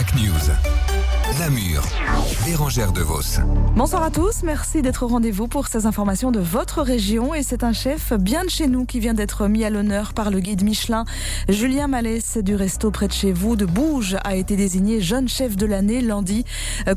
Contact News. Namur, Bérangère de Vos. Bonsoir à tous, merci d'être au rendez-vous pour ces informations de votre région. Et c'est un chef bien de chez nous qui vient d'être mis à l'honneur par le guide Michelin. Julien Malès du resto près de chez vous de Bouge a été désigné jeune chef de l'année lundi.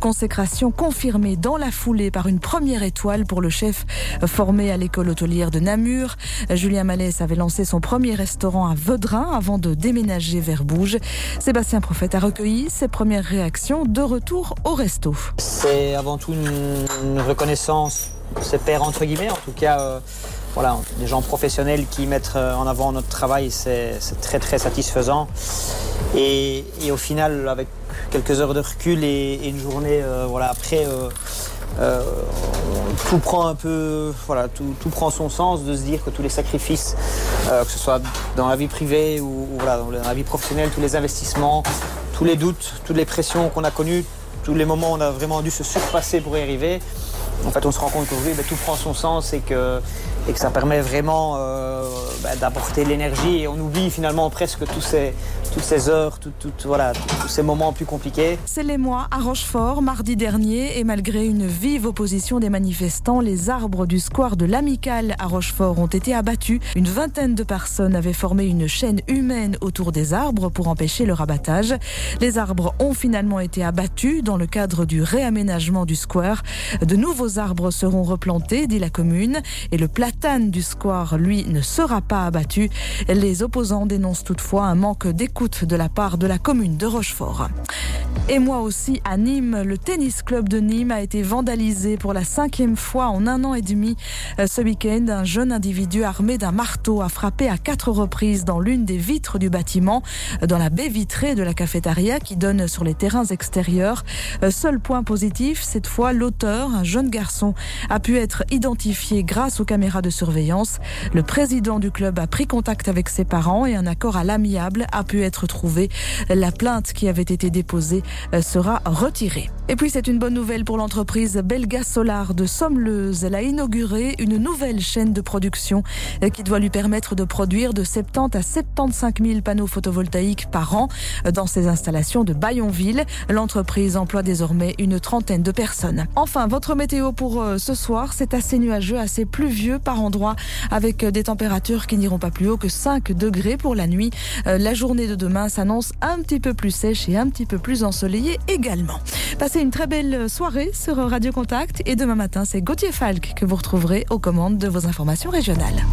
Consécration confirmée dans la foulée par une première étoile pour le chef formé à l'école hôtelière de Namur. Julien Malès avait lancé son premier restaurant à Vedrin avant de déménager vers Bouge. Sébastien Prophète a recueilli ses premières réactions de retour au resto. C'est avant tout une, reconnaissance, c'est père entre guillemets, en tout cas. Euh, voilà, des gens professionnels qui mettent euh, en avant notre travail, c'est très très satisfaisant. Et, au final, avec quelques heures de recul et, une journée euh, voilà, après, tout prend un peu, voilà, tout, prend son sens de se dire que tous les sacrifices, que ce soit dans la vie privée ou, voilà, dans la vie professionnelle, tous les investissements, tous les doutes, toutes les pressions qu'on a connues, tous les moments où on a vraiment dû se surpasser pour y arriver, en fait, on se rend compte qu'aujourd'hui, ben, tout prend son sens et que, et que ça permet vraiment euh, ben, d'apporter l'énergie. Et on oublie finalement presque tous ces, toutes ces heures, tout, voilà, tous ces moments plus compliqués. C'est les mois à Rochefort, mardi dernier, et malgré une vive opposition des manifestants, les arbres du square de l'Amicale à Rochefort ont été abattus. Une vingtaine de personnes avaient formé une chaîne humaine autour des arbres pour empêcher leur abattage. Les arbres ont finalement été abattus dans le cadre du réaménagement du square. De nouveaux arbres seront replantés, dit la commune, et le platane du square, lui, ne sera pas abattu. Les opposants dénoncent toutefois un manque d'écoute de la part de la commune de Rochefort. Et moi aussi, à Nîmes, le tennis club de Nîmes a été vandalisé pour la cinquième fois en un an et demi. Euh, ce week-end, un jeune individu armé d'un marteau a frappé à quatre reprises dans l'une des vitres du bâtiment, dans la baie vitrée de la cafétéria qui donne sur les terrains extérieurs. Euh, seul point positif, cette fois, l'auteur, un jeune garçon, a pu être identifié grâce aux caméras de surveillance. Le président du club a pris contact avec ses parents et un accord à l'amiable a pu être trouvé. La plainte qui avait été déposée euh, sera retirée. Et puis c'est une bonne nouvelle pour l'entreprise Belga Solar de Sommeleuse. Elle a inauguré une nouvelle chaîne de production euh, qui doit lui permettre de produire de 70 à 75 000 panneaux photovoltaïques par an euh, dans ses installations de Bayonville. L'entreprise emploie désormais une trentaine de personnes. Enfin, votre météo pour ce soir, c'est assez nuageux, assez pluvieux par endroits avec des températures qui n'iront pas plus haut que 5 degrés pour la nuit. La journée de demain s'annonce un petit peu plus sèche et un petit peu plus ensoleillée également. Passez une très belle soirée sur Radio Contact et demain matin, c'est Gauthier Falk que vous retrouverez aux commandes de vos informations régionales.